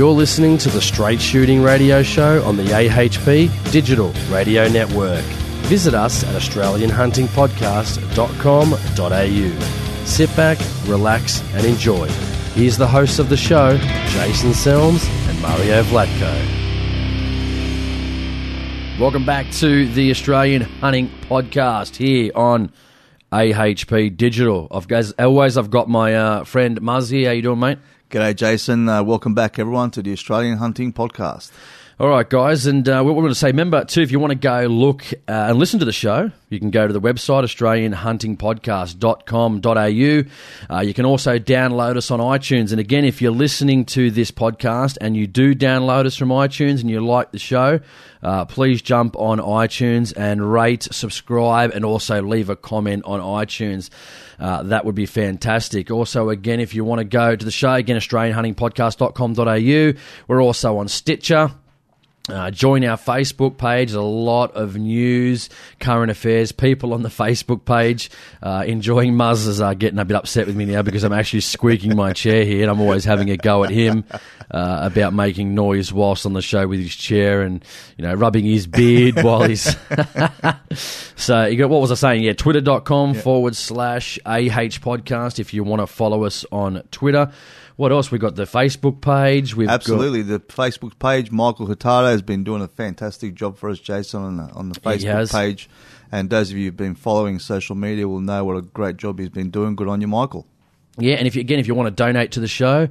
You're listening to the Straight Shooting Radio Show on the AHP Digital Radio Network. Visit us at AustralianHuntingPodcast.com.au. Sit back, relax, and enjoy. Here's the hosts of the show, Jason Selms and Mario Vlatko. Welcome back to the Australian Hunting Podcast here on AHP Digital. I've, as always, I've got my uh, friend Muzz. How you doing, mate? G'day, Jason. Uh, welcome back, everyone, to the Australian Hunting Podcast. All right, guys, and uh, what we're going to say, remember, too, if you want to go look uh, and listen to the show, you can go to the website, australianhuntingpodcast.com.au. Uh, you can also download us on iTunes. And again, if you're listening to this podcast and you do download us from iTunes and you like the show, uh, please jump on iTunes and rate, subscribe, and also leave a comment on iTunes. Uh, that would be fantastic. Also, again, if you want to go to the show, again, AustralianHuntingPodcast.com.au. We're also on Stitcher. Uh, join our Facebook page. A lot of news, current affairs, people on the Facebook page uh, enjoying Muzzes are getting a bit upset with me now because I'm actually squeaking my chair here and I'm always having a go at him uh, about making noise whilst on the show with his chair and, you know, rubbing his beard while he's. so, you got, what was I saying? Yeah, twitter.com yeah. forward slash AH podcast if you want to follow us on Twitter. What else? We've got the Facebook page. We've Absolutely. Got... The Facebook page, Michael Hurtado has been doing a fantastic job for us, Jason, on the, on the Facebook page. And those of you who've been following social media will know what a great job he's been doing. Good on you, Michael. Yeah, and if you, again, if you want to donate to the show,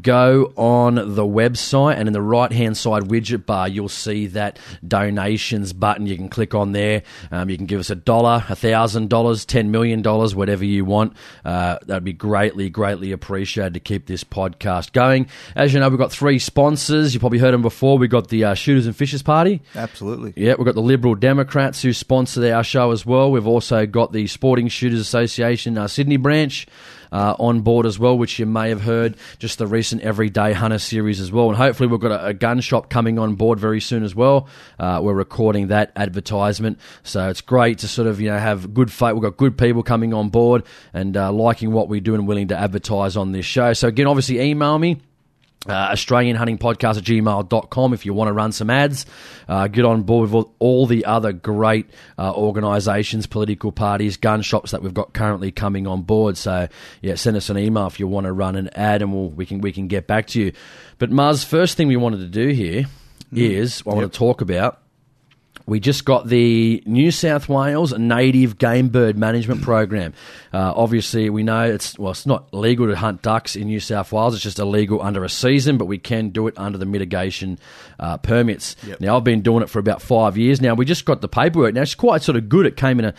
go on the website and in the right hand side widget bar, you'll see that donations button. You can click on there. Um, you can give us a dollar, a thousand dollars, ten million dollars, whatever you want. Uh, that'd be greatly, greatly appreciated to keep this podcast going. As you know, we've got three sponsors. You probably heard them before. We've got the uh, Shooters and Fishers Party. Absolutely. Yeah, we've got the Liberal Democrats who sponsor our show as well. We've also got the Sporting Shooters Association our Sydney branch uh, on board as well, which you may have heard just the recent Everyday Hunter series as well. And hopefully, we've got a, a gun shop coming on board very soon as well. Uh, we're recording that advertisement, so it's great to sort of you know have good faith. We've got good people coming on board and uh, liking what we do and willing to advertise on this show. So again, obviously, email me uh, AustralianHuntingPodcast at gmail.com if you want to run some ads. Uh, get on board with all the other great uh, organisations, political parties, gun shops that we've got currently coming on board. So, yeah, send us an email if you want to run an ad and we'll, we, can, we can get back to you. But, Muzz, first thing we wanted to do here is mm. is I yep. want to talk about we just got the New South Wales Native Game Bird Management Program. Uh, obviously, we know it's well, it's not legal to hunt ducks in New South Wales. It's just illegal under a season, but we can do it under the mitigation uh, permits. Yep. Now, I've been doing it for about five years now. We just got the paperwork. Now, it's quite sort of good. It came in a,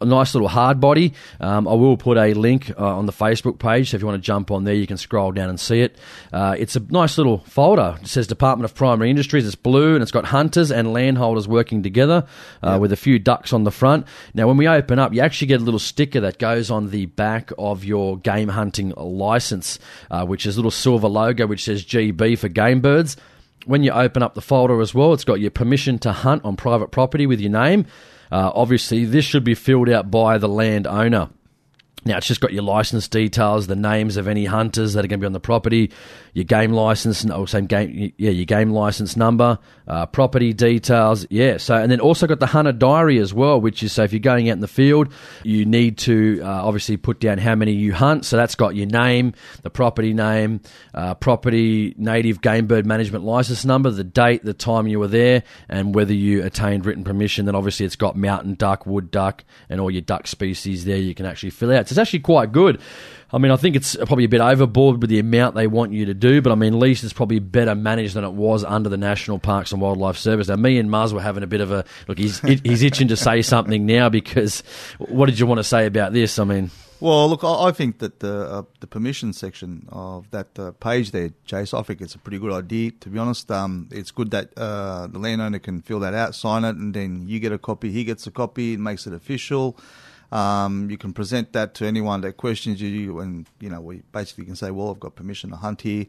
a nice little hard body. Um, I will put a link uh, on the Facebook page, so if you want to jump on there, you can scroll down and see it. Uh, it's a nice little folder. It says Department of Primary Industries. It's blue, and it's got hunters and landholders working together uh, yep. with a few ducks on the front. Now, when we open up, you actually get a little sticker that goes on the back of your game hunting license, uh, which is a little silver logo which says GB for game birds. When you open up the folder as well, it's got your permission to hunt on private property with your name. Uh, obviously, this should be filled out by the landowner. Now, it's just got your license details, the names of any hunters that are going to be on the property, your game license, or same game, yeah, your game license number, uh, property details, yeah. So, and then also got the hunter diary as well, which is so if you're going out in the field, you need to uh, obviously put down how many you hunt. So that's got your name, the property name, uh, property native game bird management license number, the date, the time you were there, and whether you attained written permission. Then obviously it's got mountain duck, wood duck, and all your duck species there. You can actually fill out. So it's actually quite good. I mean, I think it's probably a bit overboard with the amount they want you to do, but I mean, least it's probably better managed than it was under the National Parks and Wildlife Service. Now, me and Mars were having a bit of a look. He's he's itching to say something now because what did you want to say about this? I mean. Well, look, I think that the uh, the permission section of that uh, page there, Chase, I think it's a pretty good idea. To be honest, um, it's good that uh, the landowner can fill that out, sign it, and then you get a copy, he gets a copy, it makes it official. Um, you can present that to anyone that questions you, and you know we basically can say, "Well, I've got permission to hunt here,"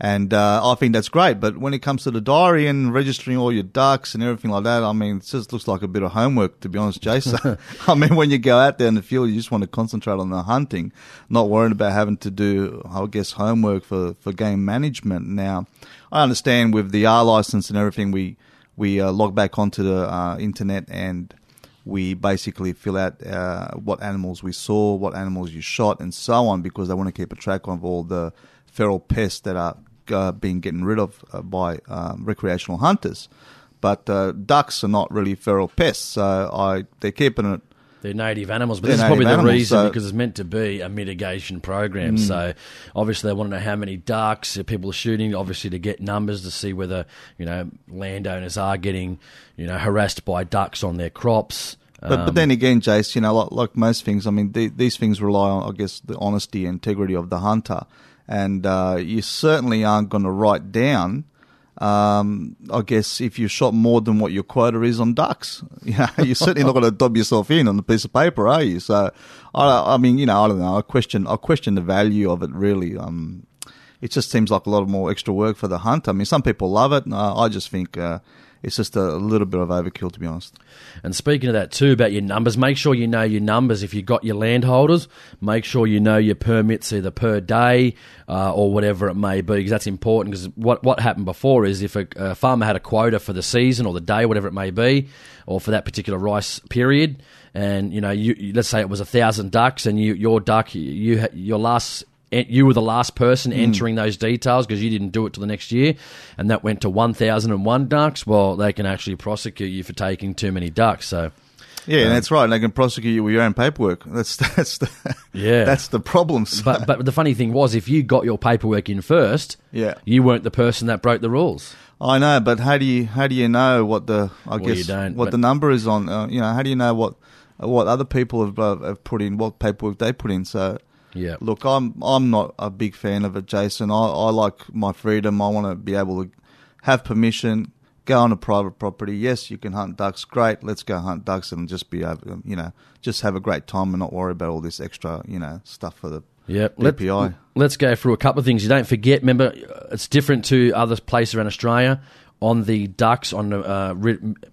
and uh, I think that's great. But when it comes to the diary and registering all your ducks and everything like that, I mean, it just looks like a bit of homework, to be honest, Jason. I mean, when you go out there in the field, you just want to concentrate on the hunting, not worrying about having to do, I guess, homework for for game management. Now, I understand with the R license and everything, we we uh, log back onto the uh, internet and we basically fill out uh, what animals we saw, what animals you shot, and so on, because they want to keep a track of all the feral pests that are uh, being getting rid of uh, by um, recreational hunters. But uh, ducks are not really feral pests, so I they're keeping it they're native animals, but this is probably the animals, reason so because it's meant to be a mitigation program. Mm. So obviously they want to know how many ducks people are shooting, obviously to get numbers to see whether you know landowners are getting you know harassed by ducks on their crops. But, um, but then again, Jace, you know, like, like most things, I mean, the, these things rely on, I guess, the honesty and integrity of the hunter. And uh, you certainly aren't going to write down um, I guess if you shot more than what your quota is on ducks, you know, you're certainly not going to dob yourself in on a piece of paper, are you? So, I, I mean, you know, I don't know. I question, I question the value of it really. Um, it just seems like a lot of more extra work for the hunter. I mean, some people love it. Uh, I just think, uh, it's just a little bit of overkill, to be honest. And speaking of that too, about your numbers, make sure you know your numbers. If you've got your landholders, make sure you know your permits either per day uh, or whatever it may be, because that's important. Because what what happened before is if a, a, farmer had a quota for the season or the day, whatever it may be, or for that particular rice period, and you know, you, let's say it was a thousand ducks, and you your duck, you your last you were the last person mm. entering those details because you didn't do it till the next year, and that went to 1,001 ducks. Well, they can actually prosecute you for taking too many ducks. So. Yeah, um, that's right. And they can prosecute you with your own paperwork. That's that's the yeah. That's the problem. But but the funny thing was, if you got your paperwork in first, yeah, you weren't the person that broke the rules. I know, but how do you how do you know what the I well, guess what the number is on? Uh, you know, how do you know what what other people have, uh, have put in, what paperwork they put in? So yeah. Look, I'm I'm not a big fan of it, Jason. I, I like my freedom. I want to be able to have permission, go on a private property. Yes, you can hunt ducks. Great. Let's go hunt ducks and just be able, you know, just have a great time and not worry about all this extra, you know, stuff for the Yep. Let, us go through a couple of things. You don't forget, remember, it's different to other places around Australia on the ducks on uh,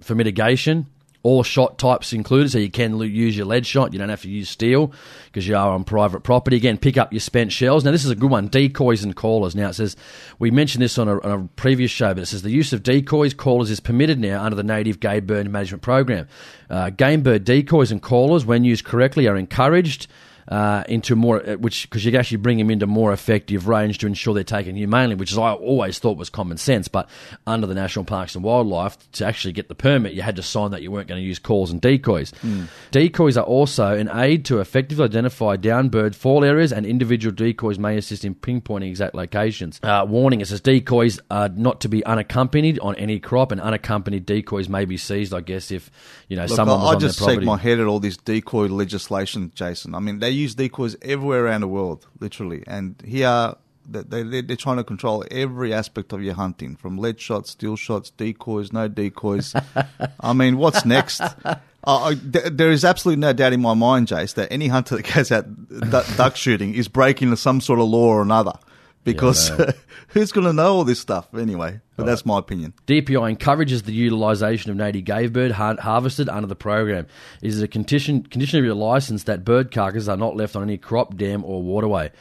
for mitigation all shot types included, so you can use your lead shot. You don't have to use steel because you are on private property. Again, pick up your spent shells. Now, this is a good one decoys and callers. Now, it says, we mentioned this on a, on a previous show, but it says the use of decoys, callers is permitted now under the Native Game Bird Management Program. Uh, game bird decoys and callers, when used correctly, are encouraged uh, into more, uh, which because you can actually bring them into more effective range to ensure they're taken humanely, which is I always thought was common sense. But under the National Parks and Wildlife, to actually get the permit, you had to sign that you weren't going to use calls and decoys. Mm. Decoys are also an aid to effectively identify down bird fall areas, and individual decoys may assist in pinpointing exact locations. Uh, warning: It says decoys are not to be unaccompanied on any crop, and unaccompanied decoys may be seized. I guess if you know Look, someone I, I just shake my head at all this decoy legislation, Jason. I mean, they use decoys everywhere around the world, literally. And here, they, they, they're trying to control every aspect of your hunting from lead shots, steel shots, decoys, no decoys. I mean, what's next? Uh, there is absolutely no doubt in my mind, Jace, that any hunter that goes out duck shooting is breaking some sort of law or another because yeah, who's going to know all this stuff anyway? But that's my opinion. DPI encourages the utilisation of native game bird har- harvested under the program. It is a condition, condition of your licence that bird carcasses are not left on any crop, dam, or waterway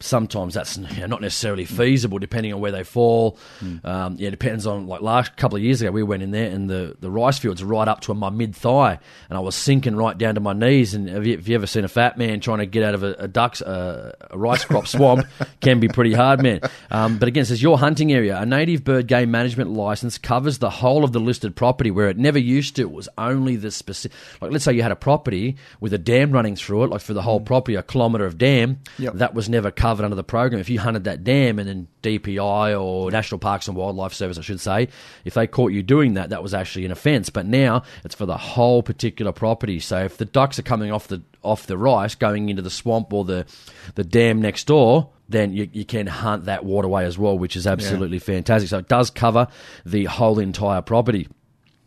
sometimes that's you know, not necessarily feasible depending on where they fall. Mm. Um, yeah, it depends on like last couple of years ago we went in there and the, the rice fields right up to my mid thigh and I was sinking right down to my knees. And have you, have you ever seen a fat man trying to get out of a, a duck's uh, a rice crop swamp? Can be pretty hard, man. Um, but again, it says your hunting area. A native bird game management license covers the whole of the listed property where it never used to. It was only the specific. Like let's say you had a property with a dam running through it, like for the whole mm. property, a kilometre of dam. Yep. That was never covered covered under the program. If you hunted that dam and then DPI or National Parks and Wildlife Service, I should say, if they caught you doing that, that was actually an offence. But now it's for the whole particular property. So if the ducks are coming off the off the rice, going into the swamp or the the dam next door, then you, you can hunt that waterway as well, which is absolutely yeah. fantastic. So it does cover the whole entire property.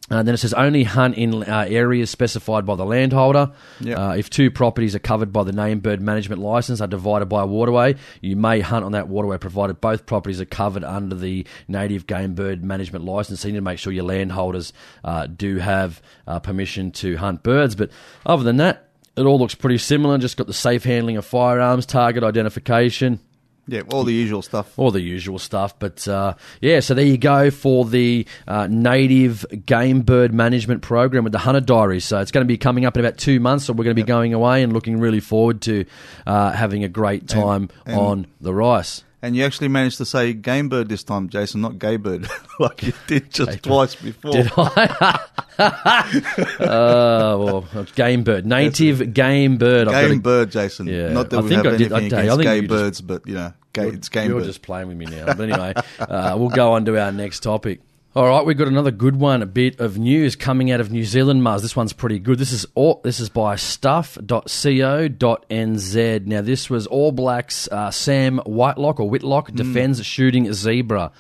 Uh, then it says only hunt in uh, areas specified by the landholder. Yep. Uh, if two properties are covered by the name bird management license are divided by a waterway, you may hunt on that waterway provided both properties are covered under the native game bird management license. So you need to make sure your landholders uh, do have uh, permission to hunt birds. But other than that, it all looks pretty similar. Just got the safe handling of firearms, target identification, Yeah, all the usual stuff. all the usual stuff. But uh, yeah, so there you go for the uh, native game bird management program with the Hunter Diaries. So it's going to be coming up in about two months. So we're going to be going away and looking really forward to uh, having a great time and- on the rice. And you actually managed to say game bird this time, Jason, not gay bird, like you did just twice before. Did I? uh, well, game bird, native game bird. Game to- bird, Jason. Yeah, Not that I we think have I did- anything I you, I think gay you just- birds, but you know, gay, it's game You're bird. just playing with me now. But anyway, uh, we'll go on to our next topic. All right, we've got another good one. A bit of news coming out of New Zealand, Mars. This one's pretty good. This is all, this is by stuff.co.nz. Now, this was All Blacks uh, Sam Whitelock or Whitlock defends shooting zebra.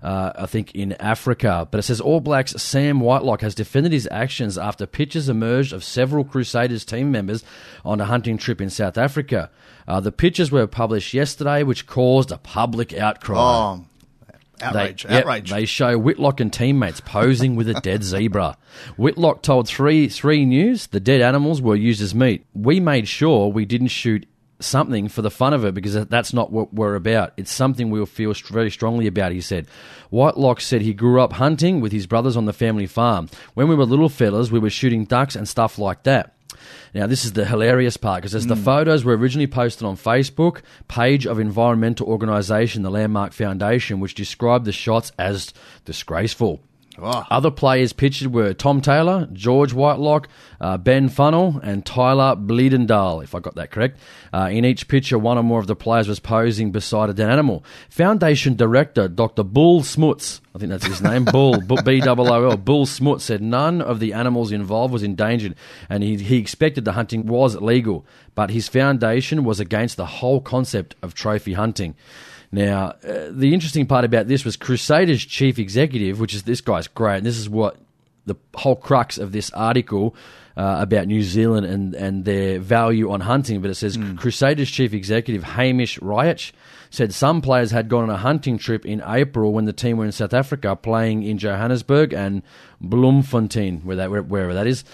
Uh, I think in Africa, but it says All Blacks Sam Whitelock has defended his actions after pictures emerged of several Crusaders team members on a hunting trip in South Africa. Uh, the pictures were published yesterday, which caused a public outcry. Oh, They- outrage, yep, outrage. They show Whitlock and teammates posing with a dead zebra. Whitlock told three three News the dead animals were used as meat. We made sure we didn't shoot something for the fun of it because that's not what we're about. It's something we'll feel very strongly about. He said. Whitelock said he grew up hunting with his brothers on the family farm. When we were little fellas, we were shooting ducks and stuff like that. Now, this is the hilarious part because as the hmm. photos were originally posted on Facebook page of environmental organisation, the Landmark Foundation, which described the shots as disgraceful. Oh. Other players pictured were Tom Taylor, George Whitelock, uh, Ben Funnell, and Tyler Bleedendale, if I got that correct. Uh, in each picture, one or more of the players was posing beside a dead animal. Foundation director Dr. Bool Smuts, I think that's his name, Bool, B O O L, Bool Smuts said none of the animals involved was endangered, and he, he expected the hunting was legal, but his foundation was against the whole concept of trophy hunting. Now, uh, the interesting part about this was Crusaders chief executive, which is this guy's great, and this is what the whole crux of this article uh, about New Zealand and, and their value on hunting. But it says Crusaders chief executive Hamish Riach said some players had gone on a hunting trip in April when the team were in South Africa playing in Johannesburg and Bloemfontein, where that, wherever that is.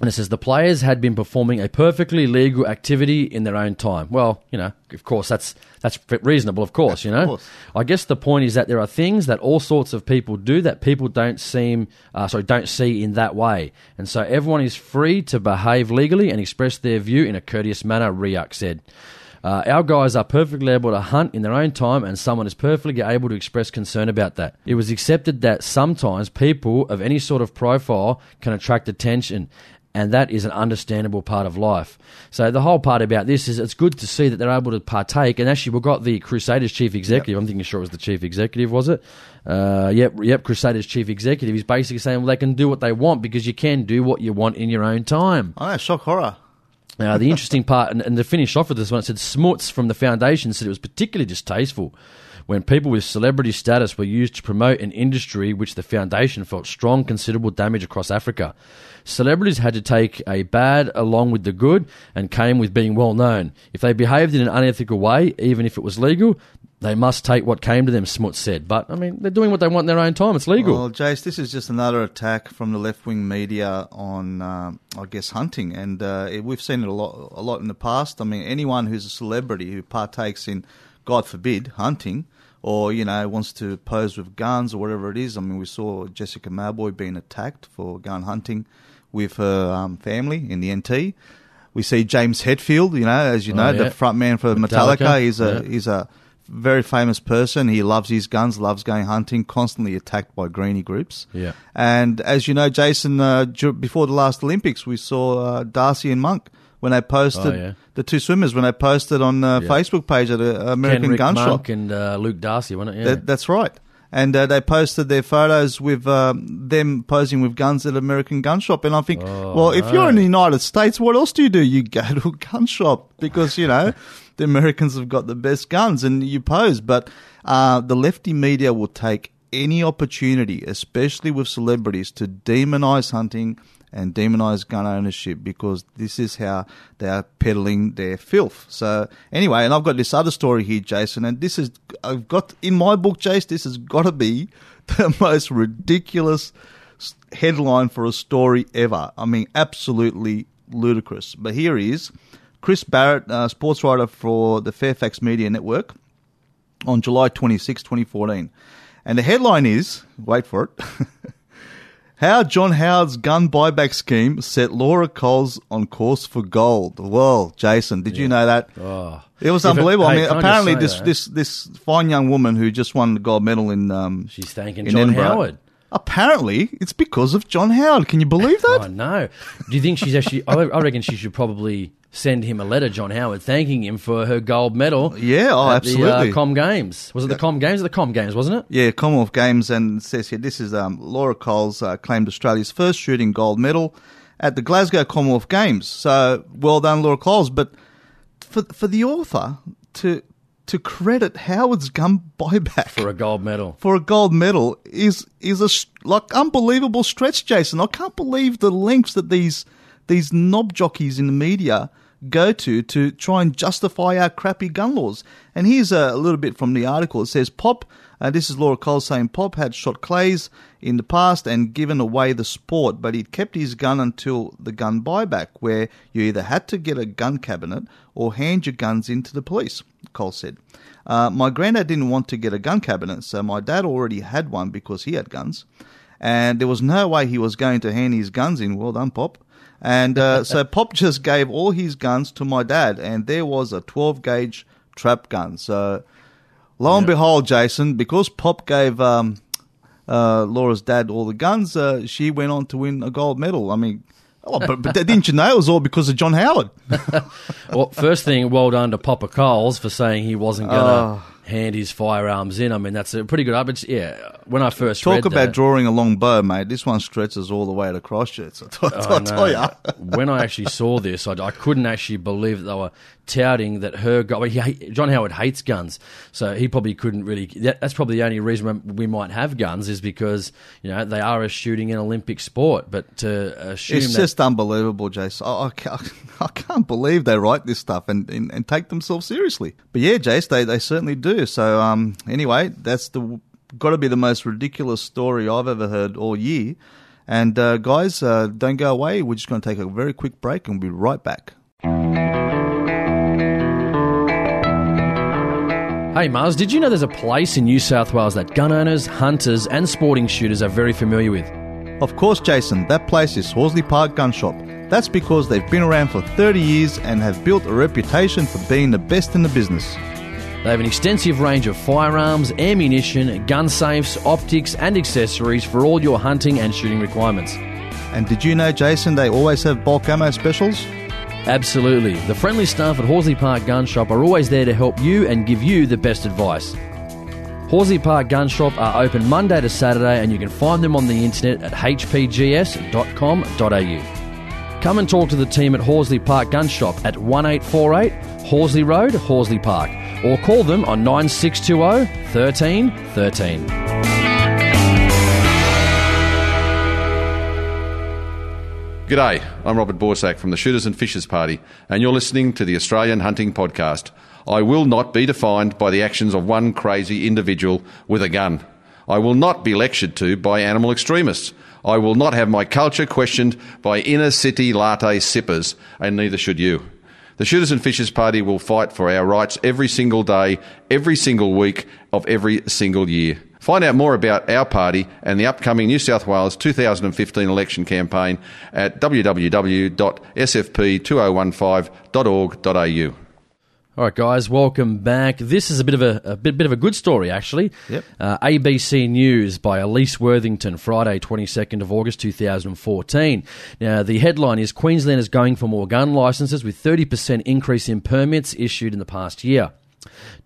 And it says the players had been performing a perfectly legal activity in their own time. Well, you know, of course, that's that's reasonable. Of course, you know. course. I guess the point is that there are things that all sorts of people do that people don't seem, uh, sorry, don't see in that way, and so everyone is free to behave legally and express their view in a courteous manner. Riach said. Uh, our guys are perfectly able to hunt in their own time, and someone is perfectly able to express concern about that. It was accepted that sometimes people of any sort of profile can attract attention, and that is an understandable part of life. So the whole part about this is it's good to see that they're able to partake. And actually, we've got the Crusaders chief executive. I'm thinking sure it was the chief executive, was it? Uh, yep, yep. Crusaders chief executive. He's basically saying, well, they can do what they want because you can do what you want in your own time. I know, shock horror. Now, the interesting part, and, and to finish off with this one, it said Smuts from the foundation said it was particularly distasteful when people with celebrity status were used to promote an industry which the foundation felt strong, considerable damage across Africa. Celebrities had to take a bad along with the good and came with being well known. If they behaved in an unethical way, even if it was legal, they must take what came to them, Smuts said. But, I mean, they're doing what they want in their own time. It's legal. Well, Jace, this is just another attack from the left wing media on, um, I guess, hunting, and uh, we've seen it a lot, a lot in the past. I mean, anyone who's a celebrity who partakes in, God forbid, hunting, or you know wants to pose with guns or whatever it is. I mean, we saw Jessica Mauboy being attacked for gun hunting with her um, family in the NT. We see James Hetfield, you know, as you Oh, know, yeah. the front man for Metallica. Metallica, He's a yeah. he's a very famous person. He loves his guns, loves going hunting, constantly attacked by greenie groups. Yeah. And as you know, Jason, uh, before the last Olympics, we saw uh, D'Arcy and Monk when they posted Oh, yeah. the two swimmers when they posted on the Yeah. Facebook page at a American Gun Shop. And uh, Luke Darcy, wasn't it? Yeah. That, that's right. And uh, they posted their photos with um, them posing with guns at American Gun Shop. And I think, Oh, well, if no. you're in the United States, what else do you do? You go to a gun shop because, you know, the Americans have got the best guns and you pose. But uh, the lefty media will take any opportunity, especially with celebrities, to demonize hunting and demonize gun ownership because this is how they are peddling their filth. So anyway, and I've got this other story here, Jason, and this is I've got in my book, Jace. This has got to be the most ridiculous headline for a story ever. I mean, absolutely ludicrous. But here he is. Chris Barrett, uh, sports writer for the Fairfax Media Network, on July 26, 2014. And the headline is wait for it How John Howard's gun buyback scheme set Laura Coles on course for gold. Well, Jason, did yeah. you know that? Oh. It was unbelievable. It, hey, I mean, apparently this, this this fine young woman who just won the gold medal in um, she's thanking John Edinburgh, Howard. Apparently, it's because of John Howard. Can you believe that? oh no! Do you think she's actually? I reckon she should probably send him a letter, John Howard, thanking him for her gold medal. Yeah, oh, absolutely. The uh, Com Games was it the Com Games or the Com Games, wasn't it? Yeah, Commonwealth Games, and says here this is um, Laura Coles uh, claimed Australia's first shooting gold medal at the Glasgow Commonwealth Games. So well done, Laura Coles. But for for the author to to credit Howard's gun buyback for a gold medal for a gold medal is is a like unbelievable stretch, Jason. I can't believe the lengths that these these knob jockeys in the media go to to try and justify our crappy gun laws. And here's a, little bit from the article. It says Pop, uh, this is Laura Cole saying Pop had shot clays in the past and given away the sport, but he'd kept his gun until the gun buyback, where you either had to get a gun cabinet or hand your guns in to the police, Cole said. Uh, my granddad didn't want to get a gun cabinet, so my dad already had one because he had guns. And there was no way he was going to hand his guns in. Well done, Pop. And uh, so Pop just gave all his guns to my dad, and there was a 12 gauge trap gun. So lo and behold, Jason, because Pop gave um, uh, Laura's dad all the guns, uh, she went on to win a gold medal. I mean, Oh, but, but didn't you know it was all because of John Howard? well, first thing, well done to Papa Coles for saying he wasn't going to oh hand his firearms in. I mean, that's a pretty good up. It's, yeah, when I first talk about that, drawing a long bow, mate. This one stretches all the way to Christchurch. I, t- oh, I tell you. when I actually saw this, I, I, couldn't actually believe that they were touting that her gun. Well, he, John Howard hates guns, so he probably couldn't really. That, that's probably the only reason we might have guns is because you know they are a shooting and Olympic sport. But to assume it's that, just unbelievable, Jace. I, I, can't, I can't believe they write this stuff and, and, and take themselves seriously. But yeah, Jace, they, they certainly do. So um, anyway, that's the got to be the most ridiculous story I've ever heard all year. And uh, guys, uh, don't go away. We're just going to take a very quick break and we'll be right back. Hey Mars, did you know there's a place in New South Wales that gun owners, hunters, and sporting shooters are very familiar with? Of course, Jason, that place is Horsley Park Gun Shop. That's because they've been around for 30 years and have built a reputation for being the best in the business. They have an extensive range of firearms, ammunition, gun safes, optics, and accessories for all your hunting and shooting requirements. And did you know, Jason, they always have bulk ammo specials? Absolutely. The friendly staff at Horsley Park Gun Shop are always there to help you and give you the best advice. Horsley Park Gun Shop are open Monday to Saturday, and you can find them on the internet at hpgs.com.au. Come and talk to the team at Horsley Park Gun Shop at 1848 Horsley Road, Horsley Park, or call them on 9620 13 13. G'day, I'm Robert Borsak from the Shooters and Fishers Party, and you're listening to the Australian Hunting Podcast. I will not be defined by the actions of one crazy individual with a gun. I will not be lectured to by animal extremists. I will not have my culture questioned by inner city latte sippers, and neither should you. The Shooters and Fishers Party will fight for our rights every single day, every single week of every single year. Find out more about our party and the upcoming New South Wales 2015 election campaign at www.sfp2015.org.au. All right, guys, welcome back. This is a bit of a, a bit, bit of a good story, actually. Yep. Uh, ABC News by Elise Worthington, Friday, 22nd of August 2014. Now, the headline is Queensland is going for more gun licences with 30% increase in permits issued in the past year.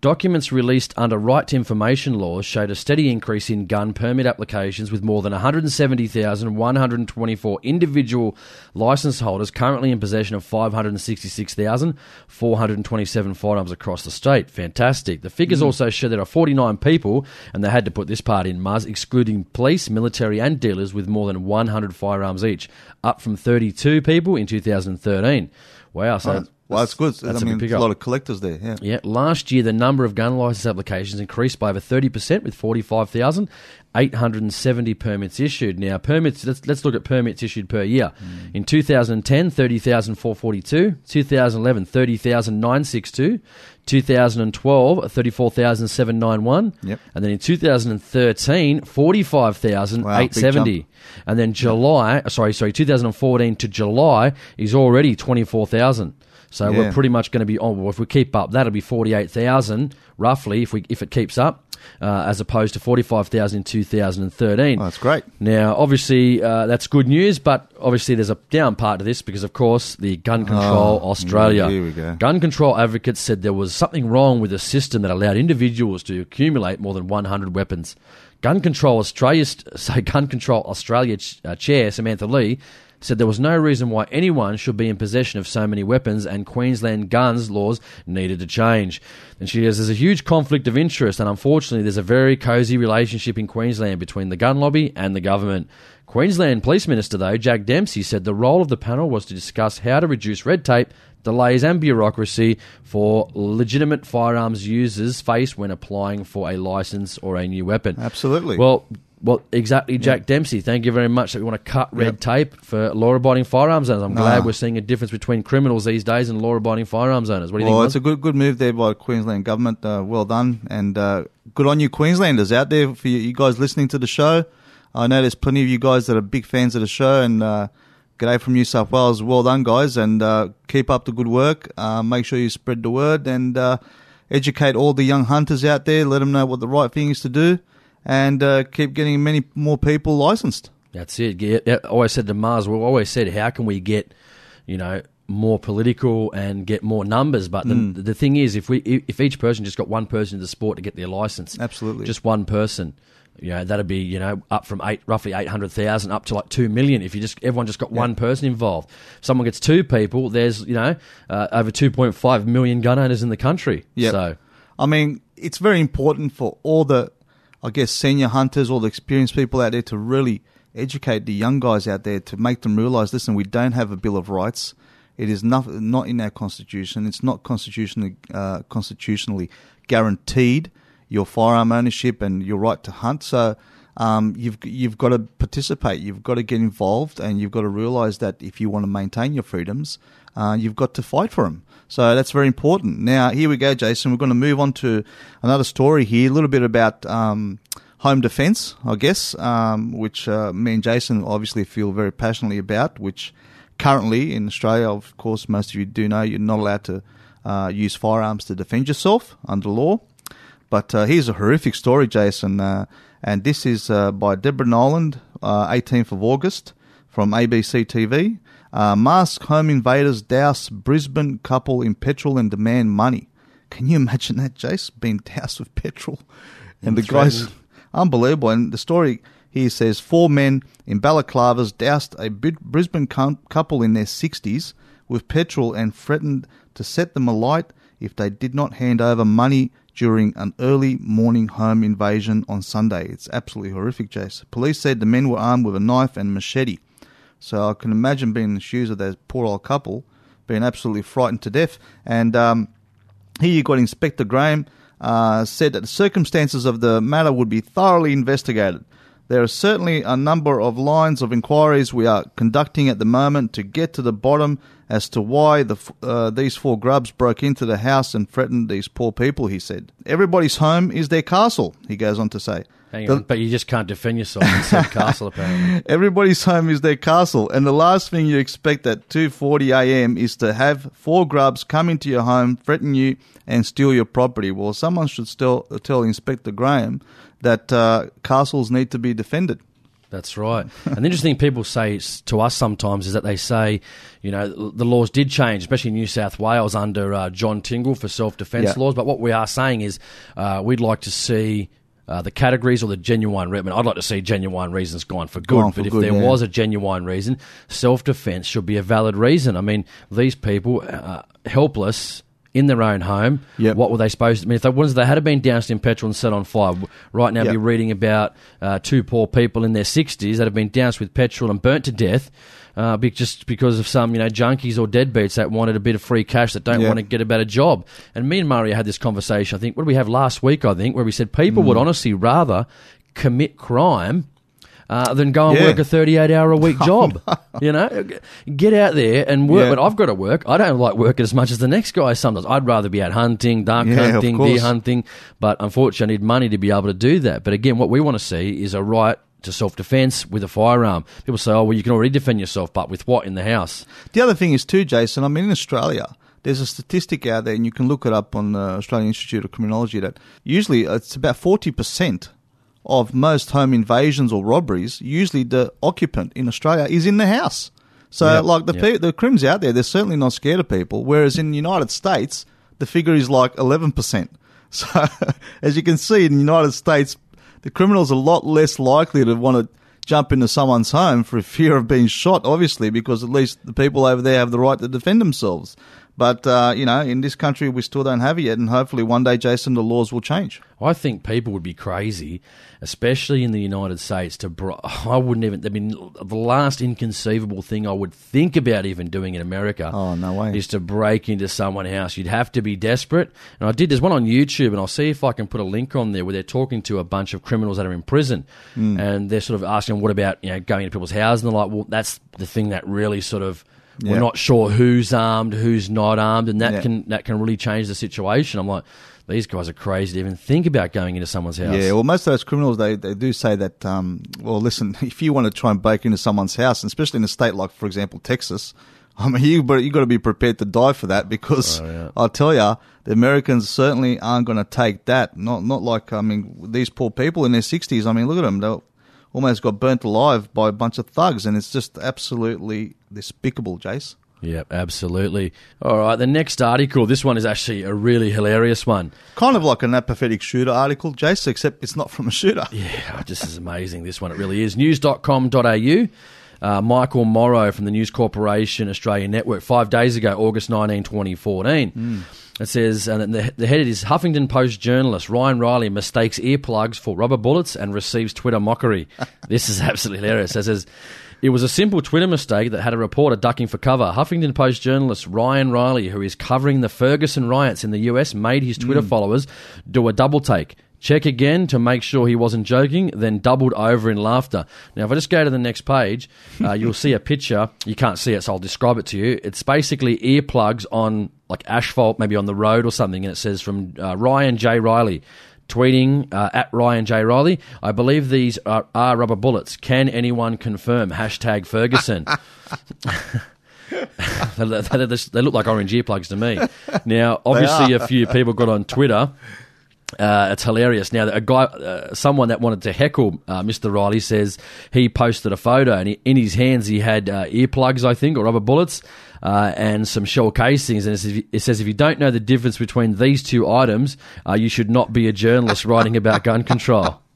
Documents released under right to information laws showed a steady increase in gun permit applications with more than 170,124 individual license holders currently in possession of 566,427 firearms across the state. Fantastic. The figures mm. also show there are 49 people, and they had to put this part in, Muzz, excluding police, military, and dealers with more than 100 firearms each, up from 32 people in 2013. Wow, so Right. Well, that's good. That's I a mean, there's a lot of collectors there. Yeah. Yeah, last year the number of gun license applications increased by over 30% with 45,870 permits issued. Now, permits, let's, let's look at permits issued per year. Mm. In 2010, 30,442. 2011, 30,962. 2012, 34,791. Yep. And then in 2013, 45,870. Wow, and then July, sorry, sorry, 2014 to July is already 24,000. So we're pretty much going to be on. Well, if we keep up, that'll be forty-eight thousand roughly. If we if it keeps up, uh, as opposed to forty-five thousand in two thousand and thirteen. Oh, that's great. Now, obviously, uh, that's good news, but obviously, there's a down part to this because, of course, the Gun Control Oh, Australia. here we go. Gun control advocates said there was something wrong with the system that allowed individuals to accumulate more than 100 weapons. Gun Control Australia, so Gun Control Australia ch- uh, chair Samantha Lee said there was no reason why anyone should be in possession of so many weapons and Queensland guns laws needed to change. And she says there's a huge conflict of interest and unfortunately there's a very cosy relationship in Queensland between the gun lobby and the government. Queensland Police Minister, though, Jack Dempsey, said the role of the panel was to discuss how to reduce red tape, delays, and bureaucracy for legitimate firearms users face when applying for a license or a new weapon. Absolutely. Well, well, exactly, Jack Dempsey. Thank you very much. That we want to cut red Yep. tape for law-abiding firearms owners. I'm glad we're seeing a difference between criminals these days and law-abiding firearms owners. What do you Well, think? Well, it's a good good move there by the Queensland government. Uh, well done, and uh, good on you, Queenslanders out there for you, you guys listening to the show. I know there's plenty of you guys that are big fans of the show, and uh, g'day from New South Wales. Well done, guys, and uh, keep up the good work. Uh, make sure you spread the word and uh, educate all the young hunters out there. Let them know what the right thing is to do, and uh, keep getting many more people licensed. That's it. Get, I always said to Mars, we've always said, how can we get, you know, more political and get more numbers? But the, Hmm. the thing is, if we if each person just got one person in the sport to get their license, Absolutely. just one person, you know, that'd be you know up from eight roughly eight hundred thousand up to like two million. If you just everyone just got one person involved, someone gets two people, there's you know uh, over two point five million gun owners in the country. Yep. So I mean, it's very important for all the, I guess, senior hunters, all the experienced people out there to really educate the young guys out there to make them realize, listen, we don't have a Bill of Rights. It is not, not in our constitution. It's not constitutionally uh, constitutionally guaranteed your firearm ownership and your right to hunt. So um, you've you've got to participate. You've got to get involved, and you've got to realize that if you want to maintain your freedoms, uh, you've got to fight for them. So that's very important. Now here we go, Jason. We're going to move on to another story here. A little bit about. Um, Home defence, I guess, um, which uh, me and Jason obviously feel very passionately about, which currently in Australia, of course, most of you do know you're not allowed to uh, use firearms to defend yourself under law. But uh, here's a horrific story, Jason, uh, and this is uh, by Deborah Noland, uh, 18th of August, from ABC TV. Uh, masked home invaders douse Brisbane couple in petrol and demand money. Can you imagine that, Jace, being doused with petrol? And the guys, unbelievable. And the story here says four men in balaclavas doused a Brisbane cou- couple in their 60s with petrol and threatened to set them alight if they did not hand over money during an early morning home invasion on Sunday. It's absolutely horrific, Jace. Police said the men were armed with a knife and machete. So I can imagine being in the shoes of that poor old couple, being absolutely frightened to death. And um, here you got Inspector Graham uh, said that the circumstances of the matter would be thoroughly investigated. There are certainly a number of lines of inquiries we are conducting at the moment to get to the bottom as to why the, uh, these four grubs broke into the house and threatened these poor people, he said. Everybody's home is their castle, he goes on to say. hang The- on, but you just can't defend yourself in said castle apparently. Everybody's home is their castle, and the last thing you expect at 2:40 a.m. is to have four grubs come into your home, threaten you, and steal your property. Well, someone should still tell Inspector Graham that uh, castles need to be defended. That's right. and the interesting thing people say to us sometimes is that they say, you know, the laws did change, especially in New South Wales under uh, John Tingle for self defence Yeah. laws. But what we are saying is uh, we'd like to see. Uh, the categories or the genuine reason. I'd like to see genuine reasons gone for good. Gone for but if good, there yeah. was a genuine reason, self defence should be a valid reason. I mean, these people, uh, helpless in their own home, Yep. what were they supposed to? I mean, if they, once they had been doused in petrol and set on fire, right now Yep. we're reading about uh, two poor people in their 60s that have been doused with petrol and burnt to death. Uh, just because of some, you know, junkies or deadbeats that wanted a bit of free cash that don't Yeah. want to get a better job. And me and Mario had this conversation. I think what did we have last week? I think where we said people would honestly rather commit crime uh, than go and Yeah. work a 38 hour a week job. you know, get out there and work. Yeah. But I've got to work. I don't like working as much as the next guy sometimes. I'd rather be out hunting, duck Yeah, hunting, deer hunting. But unfortunately, I need money to be able to do that. But again, what we want to see is a right to self defence with a firearm. People say, oh, well, you can already defend yourself, but with what in the house? The other thing is too, Jason. I mean, in Australia, there's a statistic out there, and you can look it up on the Australian Institute of Criminology that usually it's about forty percent of most home invasions or robberies. Usually, the occupant in Australia is in the house. So, Yep, like the yep. pe- the crims out there, they're certainly not scared of people. Whereas in the United States, the figure is like eleven percent. So, as you can see, in the United States, the criminals are a lot less likely to want to jump into someone's home for fear of being shot, obviously, because at least the people over there have the right to defend themselves. But, uh, you know, in this country, we still don't have it yet, and hopefully one day, Jason, the laws will change. I think people would be crazy, especially in the United States, to. Bro- I wouldn't even. I mean, the last inconceivable thing I would think about even doing in America. Oh, no way. Is to break into someone's house. You'd have to be desperate. And I did. There's one on YouTube, and I'll see if I can put a link on there where they're talking to a bunch of criminals that are in prison, Hmm. and they're sort of asking, "What about you know going into people's houses?" And they're like, "Well, that's the thing that really sort of." We're Yeah. not sure who's armed, who's not armed, and that Yeah. can that can really change the situation. I'm like, these guys are crazy to even think about going into someone's house. Yeah, well, most of those criminals, they, they do say that, um, well, listen, if you want to try and break into someone's house, especially in a state like, for example, Texas, I mean, you but you got to be prepared to die for that because Oh, yeah. I'll tell you, the Americans certainly aren't going to take that. Not not like I mean, these poor people in their sixties. I mean, look at them; they almost got burnt alive by a bunch of thugs, and it's just absolutely despicable, Jace. Yeah, absolutely. All right, the next article. This one is actually a really hilarious one. Kind of like an apathetic shooter article, Jace, except it's not from a shooter. Yeah, this is amazing. This one, it really is. News.com.au. Uh, Michael Morrow from the News Corporation Australia Network, five days ago, August 19, 2014. It says, and the, the head is Huffington Post journalist Ryan Reilly mistakes earplugs for rubber bullets and receives Twitter mockery. this is absolutely hilarious. It says, it was a simple Twitter mistake that had a reporter ducking for cover. Huffington Post journalist Ryan Reilly, who is covering the Ferguson riots in the US, made his Twitter hmm. followers do a double take. Check again to make sure he wasn't joking, then doubled over in laughter. Now, if I just go to the next page, uh, you'll see a picture. You can't see it, so I'll describe it to you. It's basically earplugs on like asphalt, maybe on the road or something, and it says from uh, Ryan J. Reilly. Tweeting uh, at Ryan J. Reilly, I believe these are, are rubber bullets. Can anyone confirm? Hashtag Ferguson. they, look like orange earplugs to me. Now, obviously, a few people got on Twitter. Uh, it's hilarious. Now, a guy, uh, someone that wanted to heckle uh, Mr. Reilly says he posted a photo, and he, in his hands he had uh, earplugs, I think, or rubber bullets, uh, and some shell casings. And it says, if you don't know the difference between these two items, uh, you should not be a journalist writing about gun control.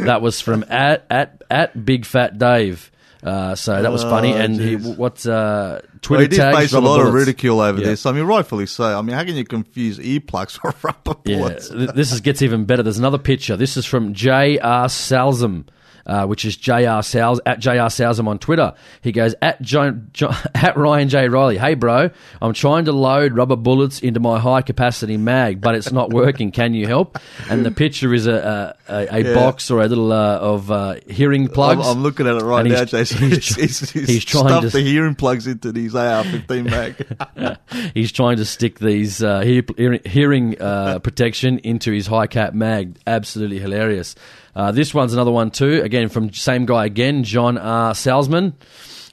that was from at at at Big Fat Dave. Uh, so that was funny. Oh, And he, what's uh, Twitter Well, he did tags? face a lot of bullets. ridicule over Yeah. this. I mean, rightfully so. I mean, how can you confuse earplugs for rubber Yeah, bullets? th- this is, gets even better. There's another picture. This is from J.R. Salzman, uh, which is J.R. Sals at J.R. Salzman on Twitter. He goes at John, John, at Ryan J. Reilly. Hey, bro, I'm trying to load rubber bullets into my high capacity mag, but it's not working. Can you help? And the picture is a a, a, a Yeah. box or a little uh, of uh, hearing I'm, plugs. I'm looking at it right now, Jason. he's- He's, he's, he's, trying to- the hearing plugs into these AR-15 mag. He's trying to stick these uh, hear, hear- hearing uh, protection into his high cap mag. Absolutely hilarious. Uh, this one's another one too. Again from same guy again, John R. Salzman.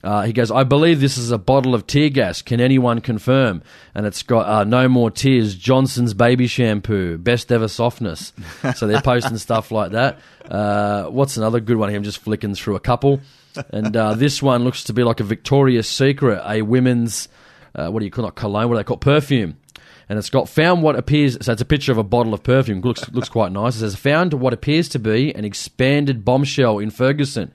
Uh, he goes, I believe this is a bottle of tear gas. Can anyone confirm? And it's got uh, no more tears. Johnson's baby shampoo, best ever softness. so they're posting stuff like that. Uh, what's another good one here? I'm just flicking through a couple. And uh, this one looks to be like a Victoria's Secret, a women's, uh, what do you call it, cologne? What do they call it? Perfume and it's got found what appears. So it's a picture of a bottle of perfume. looks looks quite nice. It says found what appears to be an expanded bombshell in Ferguson.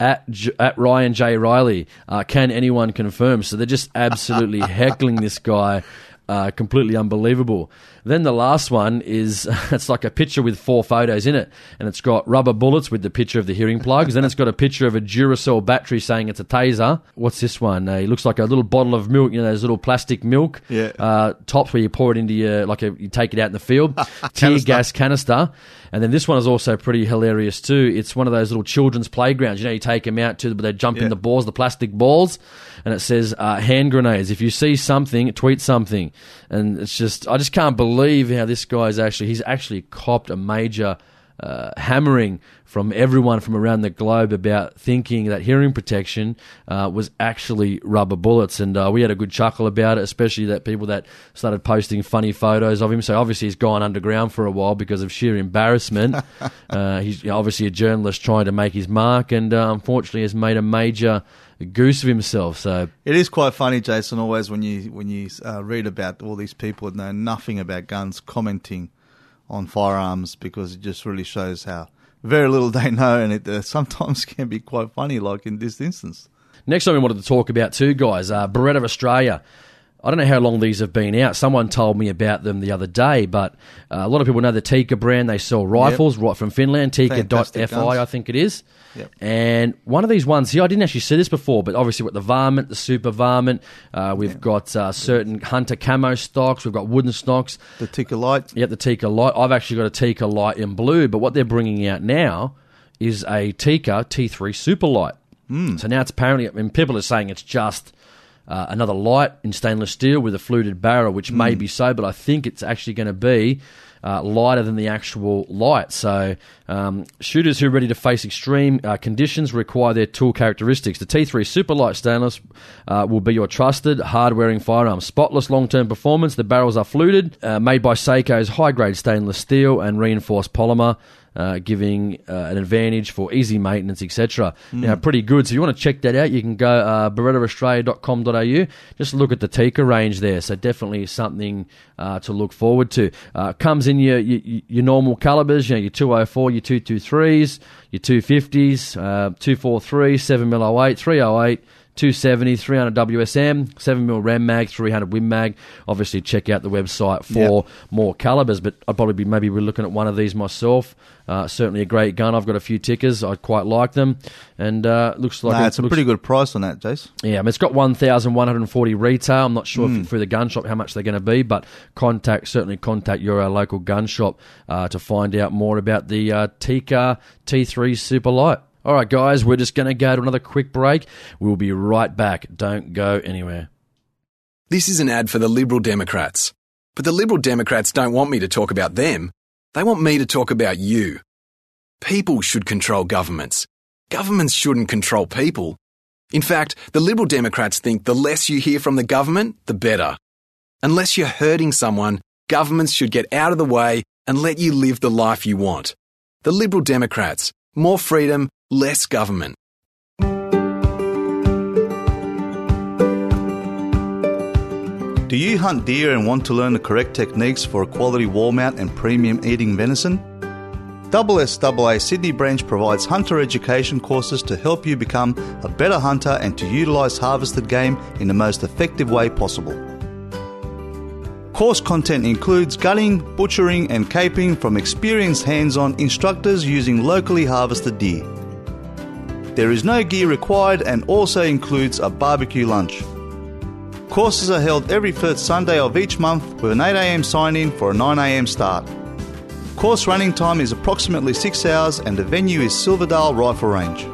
At, J- at Ryan J Reilly, uh, can anyone confirm? So they're just absolutely heckling this guy, uh, completely unbelievable. Then the last one is it's like a picture with four photos in it, and it's got rubber bullets with the picture of the hearing plugs. then it's got a picture of a Duracell battery saying it's a taser. What's this one? Uh, it looks like a little bottle of milk. You know, those little plastic milk Yeah. uh, tops where you pour it into your like a, you take it out in the field. Tear gas canister. And then this one is also pretty hilarious too. It's one of those little children's playgrounds. You know, you take them out to, but they jump in the balls, the plastic balls, and it says uh, hand grenades. If you see something, tweet something. And it's just, I just can't believe how this guy's actually, he's actually copped a major uh, hammering from everyone from around the globe about thinking that hearing protection uh, was actually rubber bullets. And uh, we had a good chuckle about it, especially that people that started posting funny photos of him. So obviously he's gone underground for a while because of sheer embarrassment. uh, he's obviously a journalist trying to make his mark, and uh, unfortunately has made a major goose of himself. So It is quite funny, Jason, always when you when you uh, read about all these people that know nothing about guns commenting on firearms because it just really shows how very little they know, and it uh, sometimes can be quite funny, like in this instance. Next one we wanted to talk about too, guys. Uh, Beretta of Australia. I don't know how long these have been out. Someone told me about them the other day, but uh, a lot of people know the Tikka brand. They sell rifles right from Finland. Tikka.fi. I think it is. Yep. And one of these ones here, I didn't actually see this before, but obviously with the varmint, the super varmint, uh, we've got uh, certain hunter camo stocks, we've got wooden stocks. The Tikka light, Yep, the Tikka Light. I've actually got a Tikka Light in blue, but what they're bringing out now is a Tikka T3 Super Light. Mm. So now it's apparently, I mean, people are saying it's just uh, another light in stainless steel with a fluted barrel, which may be so, but I think it's actually going to be uh, lighter than the actual light. So um, shooters who are ready to face extreme uh, conditions require their tool characteristics. The T3 Super Light Stainless uh, will be your trusted hard-wearing firearm. Spotless long-term performance. The barrels are fluted, uh, made by Sako's high-grade stainless steel and reinforced polymer uh, giving uh, an advantage for easy maintenance, etc. Now, pretty good. So, if you want to check that out, you can go uh, berettaaustralia.com.au. Just look at the Tikka range there. So, definitely something uh, to look forward to. Uh, comes in your, your your normal calibers, you know, your 204, your 223s, your 250s, uh, 243, 7mm 08, 308. 270, 300 WSM, 7mm Rem Mag, 300 Win Mag. Obviously, check out the website for more calibers, but I'd probably be maybe we're looking at one of these myself. Uh, certainly a great gun. I've got a few Tikkas. I quite like them, and uh, looks like nah, it it's a looks- pretty good price on that, Jace. yeah, I mean, it's got 1,140 retail. I'm not sure if through the gun shop how much they're going to be, but contact certainly contact your uh, local gun shop uh, to find out more about the uh, Tikka T3 Super Light. All right, guys, we're just going to go to another quick break. We'll be right back. Don't go anywhere. This is an ad for the Liberal Democrats. But the Liberal Democrats don't want me to talk about them. They want me to talk about you. People should control governments. Governments shouldn't control people. In fact, the Liberal Democrats think the less you hear from the government, the better. Unless you're hurting someone, governments should get out of the way and let you live the life you want. The Liberal Democrats. More freedom, less government. Do you hunt deer and want to learn the correct techniques for a quality wall mount and premium eating venison? SSAA Sydney branch provides hunter education courses to help you become a better hunter and to utilise harvested game in the most effective way possible. Course content includes gutting, butchering, and caping from experienced hands on instructors using locally harvested deer. There is no gear required and also includes a barbecue lunch. Courses are held every first Sunday of each month with an 8am sign in for a 9am start. Course running time is approximately 6 hours and the venue is Silverdale Rifle Range.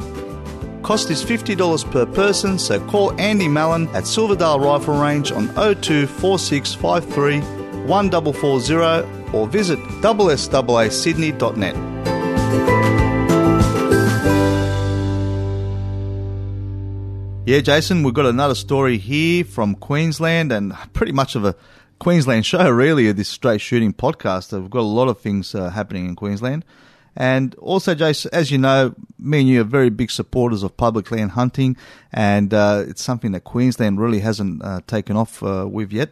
Cost is $50 per person, so call Andy Mallon at Silverdale Rifle Range on 024653 1440 or visit ssaasydney.net. Yeah, Jason, we've got another story here from Queensland and pretty much of a Queensland show, really, this straight shooting podcast. We've got a lot of things uh, happening in Queensland. And also, Jason, as you know, me and you are very big supporters of public land hunting, and uh, it's something that Queensland really hasn't uh, taken off uh, with yet.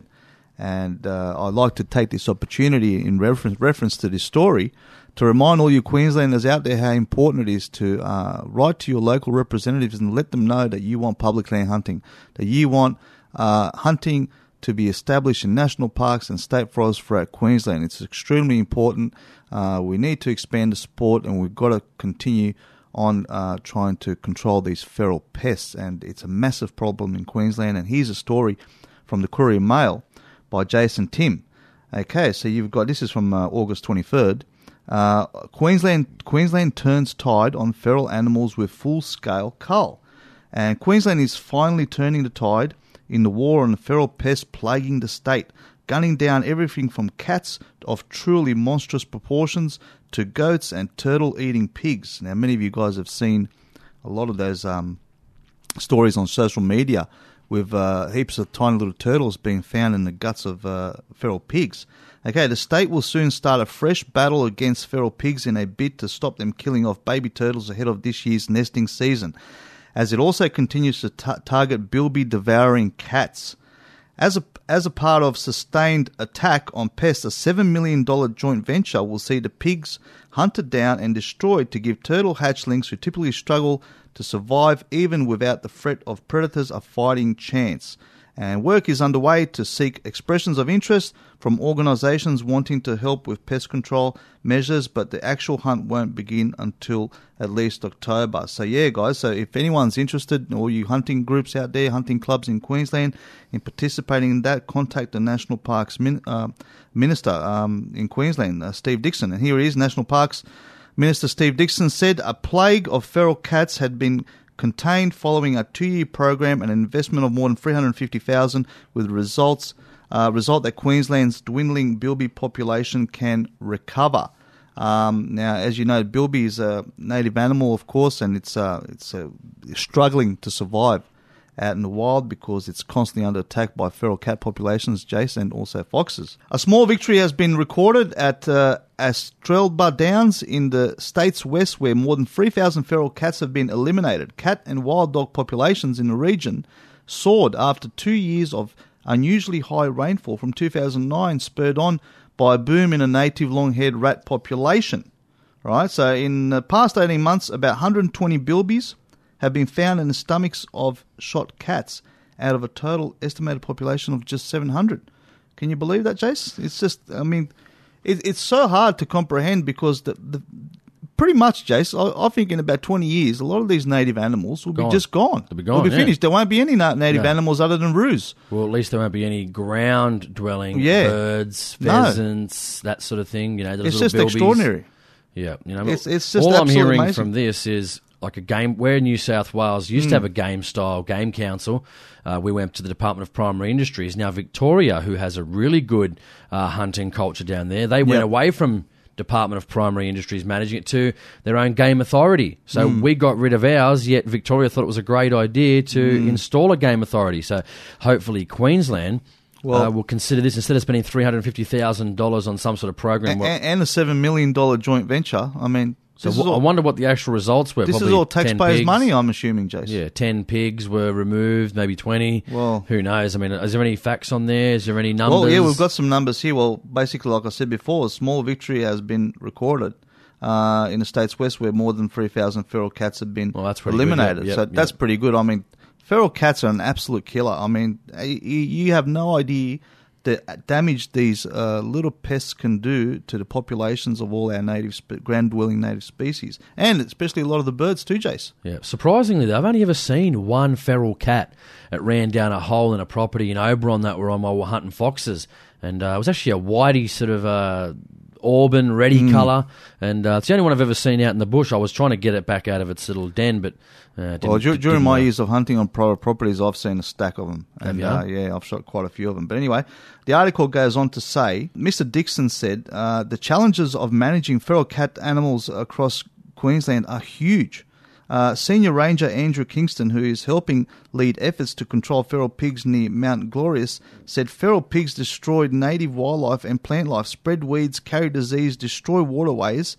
And uh, I'd like to take this opportunity in reference, reference to this story to remind all you Queenslanders out there how important it is to uh, write to your local representatives and let them know that you want public land hunting, that you want uh, hunting to be established in national parks and state forests throughout Queensland. It's extremely important. Uh, we need to expand the sport and we've got to continue on uh, trying to control these feral pests. And it's a massive problem in Queensland. And here's a story from the Courier Mail by Jason Tim. Okay, so you've got this is from uh, August 23rd. Uh, Queensland Queensland turns tide on feral animals with full scale cull, and Queensland is finally turning the tide in the war on the feral pests plaguing the state, gunning down everything from cats of truly monstrous proportions to goats and turtle eating pigs. Now, many of you guys have seen a lot of those um, stories on social media with uh, heaps of tiny little turtles being found in the guts of uh, feral pigs. Okay, the state will soon start a fresh battle against feral pigs in a bid to stop them killing off baby turtles ahead of this year's nesting season, as it also continues to t- target bilby devouring cats. As a, as a part of sustained attack on pests, a $7 million joint venture will see the pigs hunted down and destroyed to give turtle hatchlings who typically struggle to survive even without the threat of predators a fighting chance and work is underway to seek expressions of interest from organisations wanting to help with pest control measures, but the actual hunt won't begin until at least October. So, yeah, guys, so if anyone's interested, or you hunting groups out there, hunting clubs in Queensland, in participating in that, contact the National Parks min- uh, Minister um, in Queensland, uh, Steve Dixon. And here he is, National Parks Minister Steve Dixon said a plague of feral cats had been contained following a two-year program and an investment of more than 350,000 with results uh, result that Queensland's dwindling bilby population can recover. Um, now, as you know, bilby is a native animal, of course, and it's uh, it's uh, struggling to survive out in the wild because it's constantly under attack by feral cat populations, Jace, and also foxes. A small victory has been recorded at uh, Astrebla Downs in the state's west, where more than 3,000 feral cats have been eliminated. Cat and wild dog populations in the region soared after two years of unusually high rainfall from 2009, spurred on by a boom in a native long-haired rat population. Right, so in the past 18 months, about 120 bilbies, have been found in the stomachs of shot cats out of a total estimated population of just 700. Can you believe that, Jace? It's just, I mean, it, it's so hard to comprehend because the, the pretty much, Jace, I, I, think in about 20 years, a lot of these native animals will gone. be just gone. They'll be gone. They'll be yeah. finished. There won't be any native animals other than roos. Well, at least there won't be any ground dwelling yeah. birds, pheasants, no. that sort of thing. You know, it's just bilbies. extraordinary. Yeah, you know, it's, it's just all I'm hearing amazing. from this is like a game. We're New South Wales used mm. to have a game style game council. Uh, we went to the Department of Primary Industries. Now Victoria, who has a really good uh, hunting culture down there, they went yep. away from Department of Primary Industries managing it to their own game authority. So mm. we got rid of ours, yet Victoria thought it was a great idea to mm. install a game authority. So hopefully Queensland. Well, uh, will consider this instead of spending three hundred fifty thousand dollars on some sort of program, and, and a seven million dollar joint venture. I mean, so w- all, I wonder what the actual results were. This Probably is all taxpayers' money, I'm assuming, Jason. Yeah, ten pigs were removed, maybe twenty. Well, who knows? I mean, is there any facts on there? Is there any numbers? Well, yeah, we've got some numbers here. Well, basically, like I said before, a small victory has been recorded uh, in the states west, where more than three thousand feral cats have been well, that's eliminated. Yep, so yep, that's pretty good. I mean, feral cats are an absolute killer. I mean, you have no idea the damage these uh, little pests can do to the populations of all our native, ground dwelling native species, and especially a lot of the birds too, Jace. Yeah, surprisingly, though, I've only ever seen one feral cat that ran down a hole in a property in Oberon that were on while we were hunting foxes, and uh, it was actually a whitey sort of. Uh, auburn, reddy mm. colour, and uh, it's the only one I've ever seen out in the bush. I was trying to get it back out of its little den, but uh, well, during didn't my years of hunting on private properties, I've seen a stack of them. And, uh, yeah, I've shot quite a few of them. But anyway, the article goes on to say Mr. Dixon said uh, the challenges of managing feral cat animals across Queensland are huge. Uh, Senior Ranger Andrew Kingston, who is helping lead efforts to control feral pigs near Mount Glorious, said feral pigs destroyed native wildlife and plant life, spread weeds, carry disease, destroy waterways,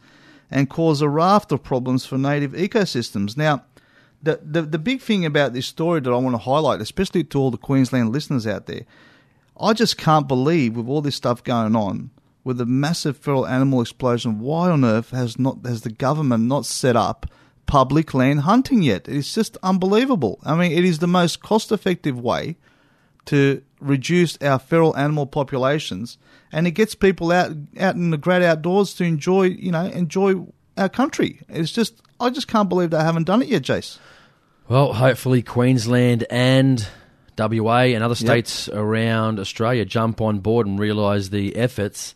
and cause a raft of problems for native ecosystems. Now, the, the, the big thing about this story that I want to highlight, especially to all the Queensland listeners out there, I just can't believe with all this stuff going on, with the massive feral animal explosion, why on earth has not has the government not set up public land hunting yet? It's just unbelievable. I mean, it is the most cost effective way to reduce our feral animal populations, and it gets people out out in the great outdoors to enjoy you know enjoy our country. It's just I just can't believe they haven't done it yet, Jace. Well, hopefully Queensland and WA and other states yep. around Australia jump on board and realise the efforts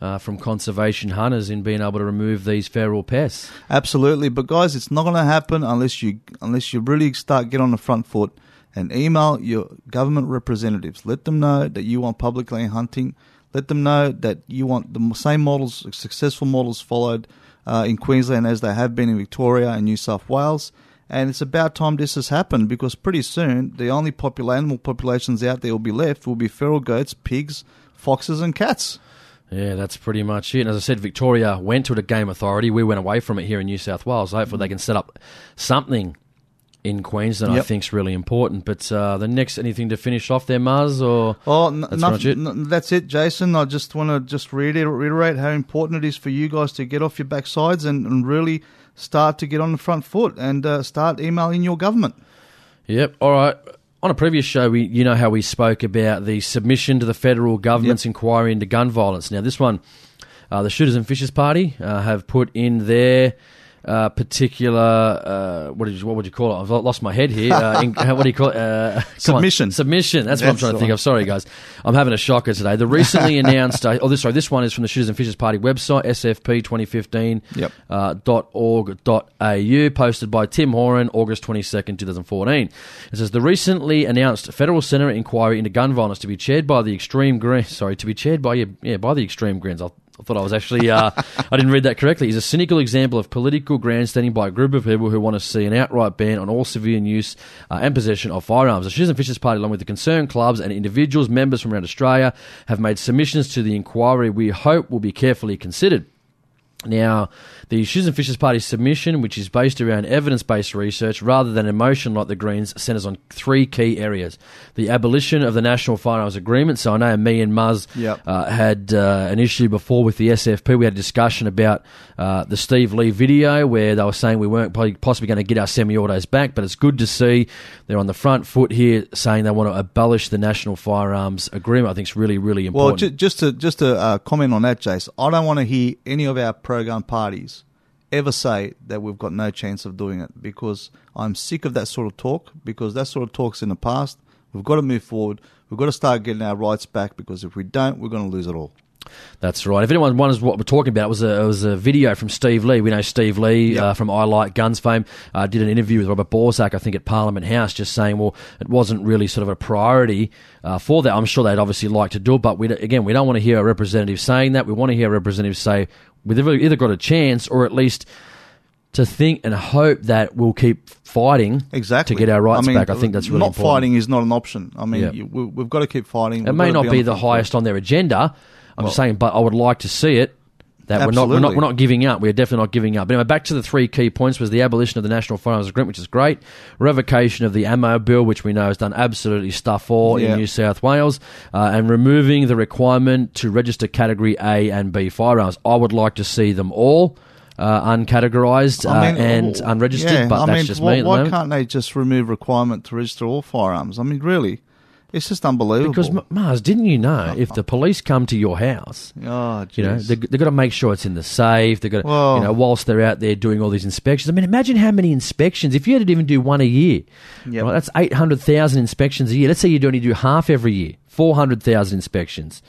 uh, from conservation hunters in being able to remove these feral pests. Absolutely, but guys, it's not going to happen unless you unless you really start get on the front foot and email your government representatives. Let them know that you want public land hunting. Let them know that you want the same models, successful models followed uh, in Queensland as they have been in Victoria and New South Wales. And it's about time this has happened because pretty soon the only popular animal populations out there will be left will be feral goats, pigs, foxes, and cats. Yeah, that's pretty much it. And as I said, Victoria went to the game authority. We went away from it here in New South Wales. Hopefully, they can set up something in Queensland. Yep. I think is really important. But uh, the next anything to finish off there, Mars, or oh, n- that's, nothing, n- that's it, Jason. I just want to just reiterate how important it is for you guys to get off your backsides and, and really start to get on the front foot and uh, start emailing your government. Yep. All right. On a previous show, we you know how we spoke about the submission to the federal government's yep. inquiry into gun violence. Now, this one, uh, the Shooters and Fishers Party uh, have put in their uh, particular uh, what, did you, what would you call it? I've lost my head here. Uh, in, what do you call it? Uh, submission. On. Submission. That's, That's what I'm trying to think of. Sorry, guys. I'm having a shocker today. The recently announced. Uh, oh, this sorry. This one is from the Shooters and Fishers Party website, sfp2015.org.au, yep. uh, posted by Tim Horan, August 22nd, 2014. It says the recently announced federal Senate inquiry into gun violence to be chaired by the extreme green. Sorry, to be chaired by yeah by the extreme Greens. I'll I thought I was actually, uh, I didn't read that correctly. Is a cynical example of political grandstanding by a group of people who want to see an outright ban on all civilian use uh, and possession of firearms. The Shooters and Fishers Party, along with the concerned clubs and individuals, members from around Australia, have made submissions to the inquiry we hope will be carefully considered. Now, the Shooters and Fishers Party submission, which is based around evidence based research rather than emotion like the Greens, centres on three key areas. The abolition of the National Firearms Agreement. So I know me and Muzz yep. uh, had uh, an issue before with the SFP. We had a discussion about uh, the Steve Lee video where they were saying we weren't possibly going to get our semi autos back, but it's good to see they're on the front foot here saying they want to abolish the National Firearms Agreement. I think it's really, really important. Well, just to, just to uh, comment on that, Jace, I don't want to hear any of our pro gun parties ever say that we've got no chance of doing it because I'm sick of that sort of talk because that sort of talk's in the past. We've got to move forward. We've got to start getting our rights back because if we don't, we're going to lose it all. That's right. If anyone wonders what we're talking about, it was a, it was a video from Steve Lee. We know Steve Lee yep. uh, from I Like Guns fame. Uh, did an interview with Robert Borsak, I think, at Parliament House, just saying, well, it wasn't really sort of a priority uh, for that. I'm sure they'd obviously like to do it, but we, again, we don't want to hear a representative saying that. We want to hear a representative say, we've either got a chance or at least to think and hope that we'll keep fighting exactly to get our rights I mean, back. I think that's really not important. fighting is not an option. I mean, you, we, have got to keep fighting. It we've may not be, be the highest on their agenda. I'm well, saying, but I would like to see it. That we're not, we're not, we're not giving up. We're definitely not giving up. But anyway, back to the three key points was the abolition of the National Firearms Agreement, which is great. Revocation of the ammo bill, which we know has done absolutely stuff for yeah. in New South Wales, uh, and removing the requirement to register Category A and B firearms. I would like to see them all. Uh, uncategorized I mean, uh, and unregistered, yeah, but I that's mean, just why, me. why can't they just remove requirement to register all firearms? I mean, really, it's just unbelievable. Because Mars, didn't you know if the police come to your house, oh, you know they, have got to make sure it's in the safe. They've got, to, you know, whilst they're out there doing all these inspections. I mean, imagine how many inspections. If you had to even do one a year, yep. right, that's eight hundred thousand inspections a year. Let's say you only do half every year, four hundred thousand inspections.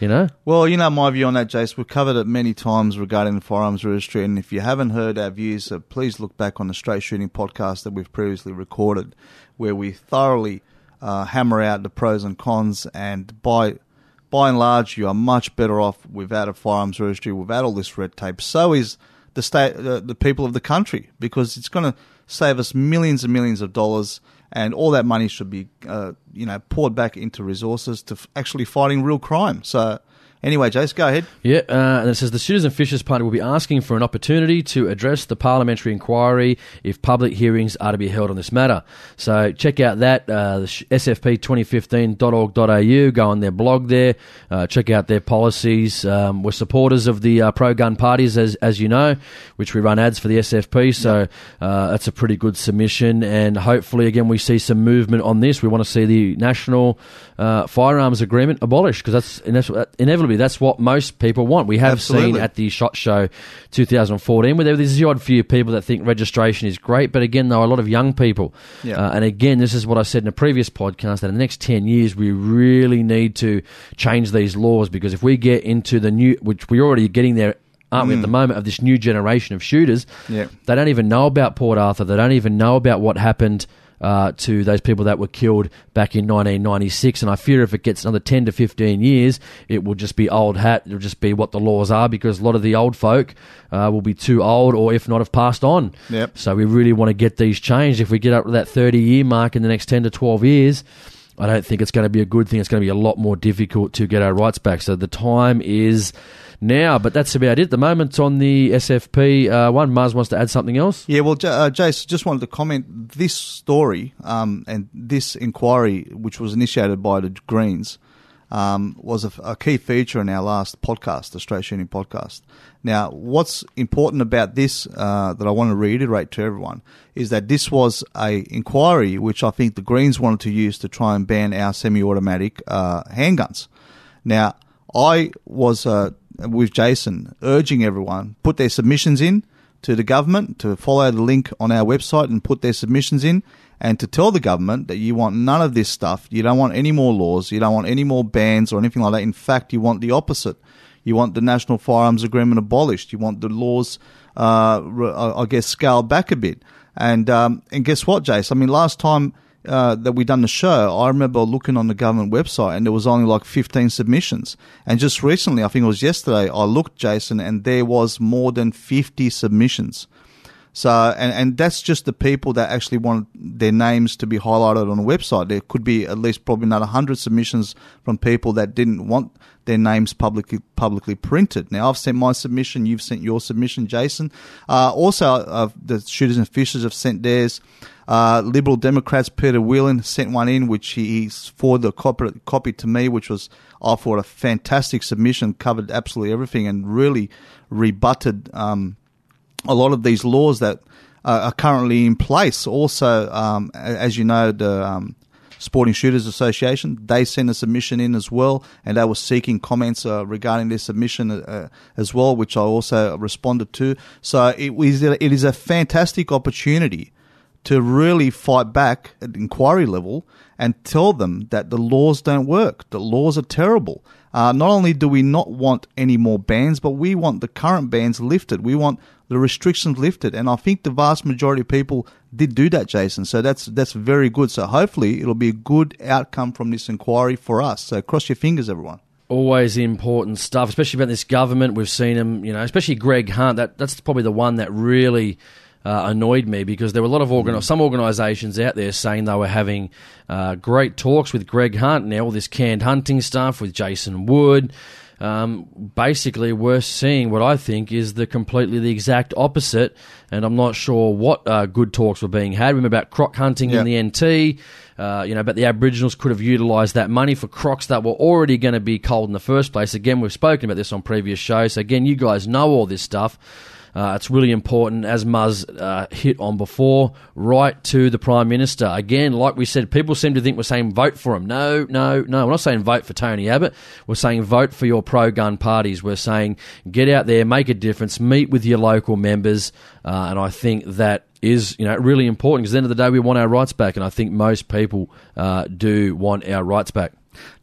You know? Well, you know my view on that, Jace. We've covered it many times regarding the firearms registry, and if you haven't heard our views, uh, please look back on the straight shooting podcast that we've previously recorded, where we thoroughly uh, hammer out the pros and cons, and by by and large, you are much better off without a firearms registry, without all this red tape. So is the state, uh, the people of the country, because it's going to save us millions and millions of dollars, and all that money should be, uh, you know, poured back into resources to f- actually fighting real crime. So. Anyway, Jace, go ahead. Yeah, uh, and it says the Shooters and Fishers Party will be asking for an opportunity to address the parliamentary inquiry if public hearings are to be held on this matter. So check out that, uh, the sfp2015.org.au, go on their blog there, uh, check out their policies. Um, we're supporters of the uh, pro gun parties, as, as you know, which we run ads for the SFP, so uh, that's a pretty good submission, and hopefully, again, we see some movement on this. We want to see the National uh, Firearms Agreement abolished, because that's ine- inevitably that's what most people want. We have Absolutely. seen at the SHOT Show 2014 where there was the odd few people that think registration is great, but again, there are a lot of young people. Yeah. Uh, and again, this is what I said in a previous podcast that in the next 10 years, we really need to change these laws because if we get into the new, which we're already getting there. Aren't we at the moment of this new generation of shooters? Yeah. They don't even know about Port Arthur. They don't even know about what happened uh, to those people that were killed back in 1996. And I fear if it gets another 10 to 15 years, it will just be old hat. It'll just be what the laws are because a lot of the old folk uh, will be too old or, if not, have passed on. Yep. So we really want to get these changed. If we get up to that 30 year mark in the next 10 to 12 years, I don't think it's going to be a good thing. It's going to be a lot more difficult to get our rights back. So the time is now. But that's about it. The moment on the SFP uh, one. Mars wants to add something else. Yeah, well, uh, Jace, just wanted to comment this story um, and this inquiry, which was initiated by the Greens, um, was a, a key feature in our last podcast, the Straight Shooting podcast. Now, what's important about this uh, that I want to reiterate to everyone is that this was a inquiry which I think the Greens wanted to use to try and ban our semi-automatic uh, handguns. Now, I was uh, with Jason urging everyone put their submissions in to the government to follow the link on our website and put their submissions in and to tell the government that you want none of this stuff. You don't want any more laws. You don't want any more bans or anything like that. In fact, you want the opposite. You want the National Firearms Agreement abolished. You want the laws, uh, I guess, scaled back a bit. And um, and guess what, Jace? I mean, last time uh, that we done the show, I remember looking on the government website and there was only like 15 submissions. And just recently, I think it was yesterday, I looked, Jason, and there was more than 50 submissions. So, and, and that's just the people that actually want their names to be highlighted on the website. There could be at least probably another 100 submissions from people that didn't want their names publicly publicly printed. Now, I've sent my submission, you've sent your submission, Jason. Uh, also, uh, the Shooters and Fishers have sent theirs. Uh, Liberal Democrats, Peter Whelan sent one in, which he he's forwarded the copy, copy to me, which was, I thought, a fantastic submission, covered absolutely everything and really rebutted um, a lot of these laws that uh, are currently in place. Also, um, as you know, the um, Sporting Shooters Association they sent a submission in as well, and they were seeking comments uh, regarding their submission uh, as well, which I also responded to. So it was it is a fantastic opportunity to really fight back at inquiry level and tell them that the laws don't work. The laws are terrible. Uh, not only do we not want any more bans, but we want the current bans lifted. We want the restrictions lifted, and I think the vast majority of people did do that, Jason. So that's that's very good. So hopefully it'll be a good outcome from this inquiry for us. So cross your fingers, everyone. always important stuff, especially about this government. We've seen him, you know, especially Greg Hunt. That that's probably the one that really uh, annoyed me because there were a lot of organ- some organisations out there saying they were having uh, great talks with Greg Hunt. Now all this canned hunting stuff with Jason Wood. Um, basically, we're seeing what I think is the completely the exact opposite, and I'm not sure what uh, good talks were being had. Remember about croc hunting Yeah. in the NT, uh, you know, but the Aboriginals could have utilised that money for crocs that were already going to be cold in the first place. Again, we've spoken about this on previous shows. So again, you guys know all this stuff. Uh, it's really important, as Muzz uh, hit on before, write to the Prime Minister. Again, like we said, people seem to think we're saying vote for him. No, no, no. We're not saying vote for Tony Abbott. We're saying vote for your pro gun parties. We're saying get out there, make a difference, meet with your local members. Uh, and I think that is you know really important because at the end of the day, we want our rights back. And I think most people uh, do want our rights back.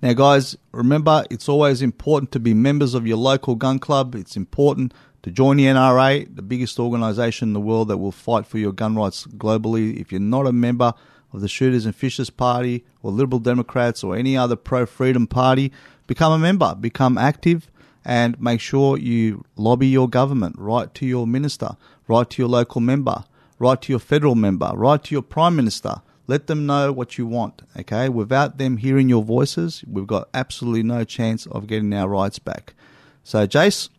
Now, guys, remember it's always important to be members of your local gun club. It's important to join the NRA, the biggest organisation in the world that will fight for your gun rights globally. If you're not a member of the Shooters and Fishers Party or Liberal Democrats or any other pro freedom party, become a member, become active, and make sure you lobby your government, write to your minister, write to your local member, write to your federal member, write to your prime minister. Let them know what you want, okay? Without them hearing your voices, we've got absolutely no chance of getting our rights back. So, Jace,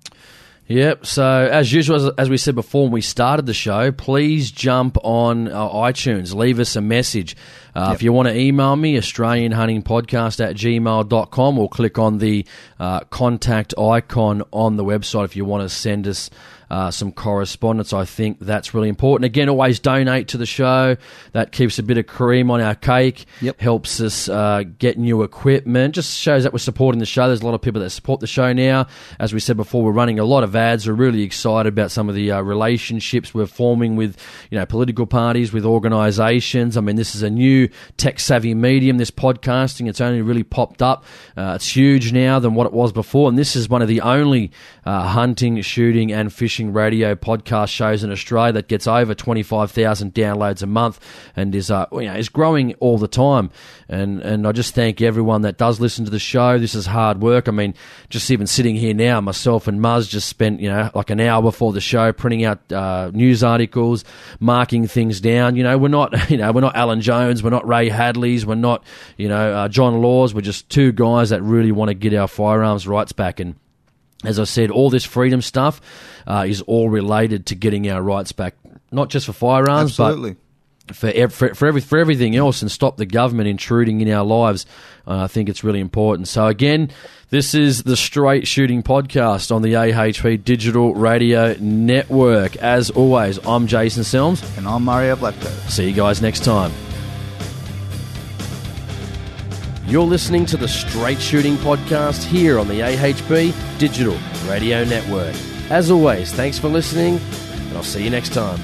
Yep. So as usual, as, as we said before when we started the show, please jump on uh, iTunes, leave us a message. Uh, Yep. If you want to email me, AustralianHuntingPodcast at gmail.com or click on the uh, contact icon on the website if you want to send us uh, some correspondence. I think that's really important. Again, always donate to the show. That keeps a bit of cream on our cake. Yep. Helps us uh, get new equipment. Just shows that we're supporting the show. There's a lot of people that support the show now. As we said before, we're running a lot of ads. We're really excited about some of the uh, relationships we're forming with, you know, political parties, with organisations. I mean, this is a new tech savvy medium. This podcasting, it's only really popped up. Uh, it's huge now than what it was before, and this is one of the only uh, hunting, shooting, and fishing radio podcast shows in Australia that gets over twenty five thousand downloads a month and is uh, you know is growing all the time. And and I just thank everyone that does listen to the show. This is hard work. I mean, just even sitting here now, myself and Muzz just spent you know like an hour before the show printing out uh, news articles, marking things down. You know, we're not you know we're not Alan Jones, we're not Ray Hadley's, we're not you know uh, John Laws. We're just two guys that really want to get our firearms rights back and. As I said, all this freedom stuff uh, is all related to getting our rights back, not just for firearms, absolutely. but for, ev- for, for, every, for everything else and stop the government intruding in our lives. Uh, I think it's really important. So, again, this is the Straight Shooting Podcast on the AHP Digital Radio Network. As always, I'm Jason Selms. And I'm Mario Blackburn. See you guys next time. You're listening to the Straight Shooting Podcast here on the AHP Digital Radio Network. As always, thanks for listening, and I'll see you next time.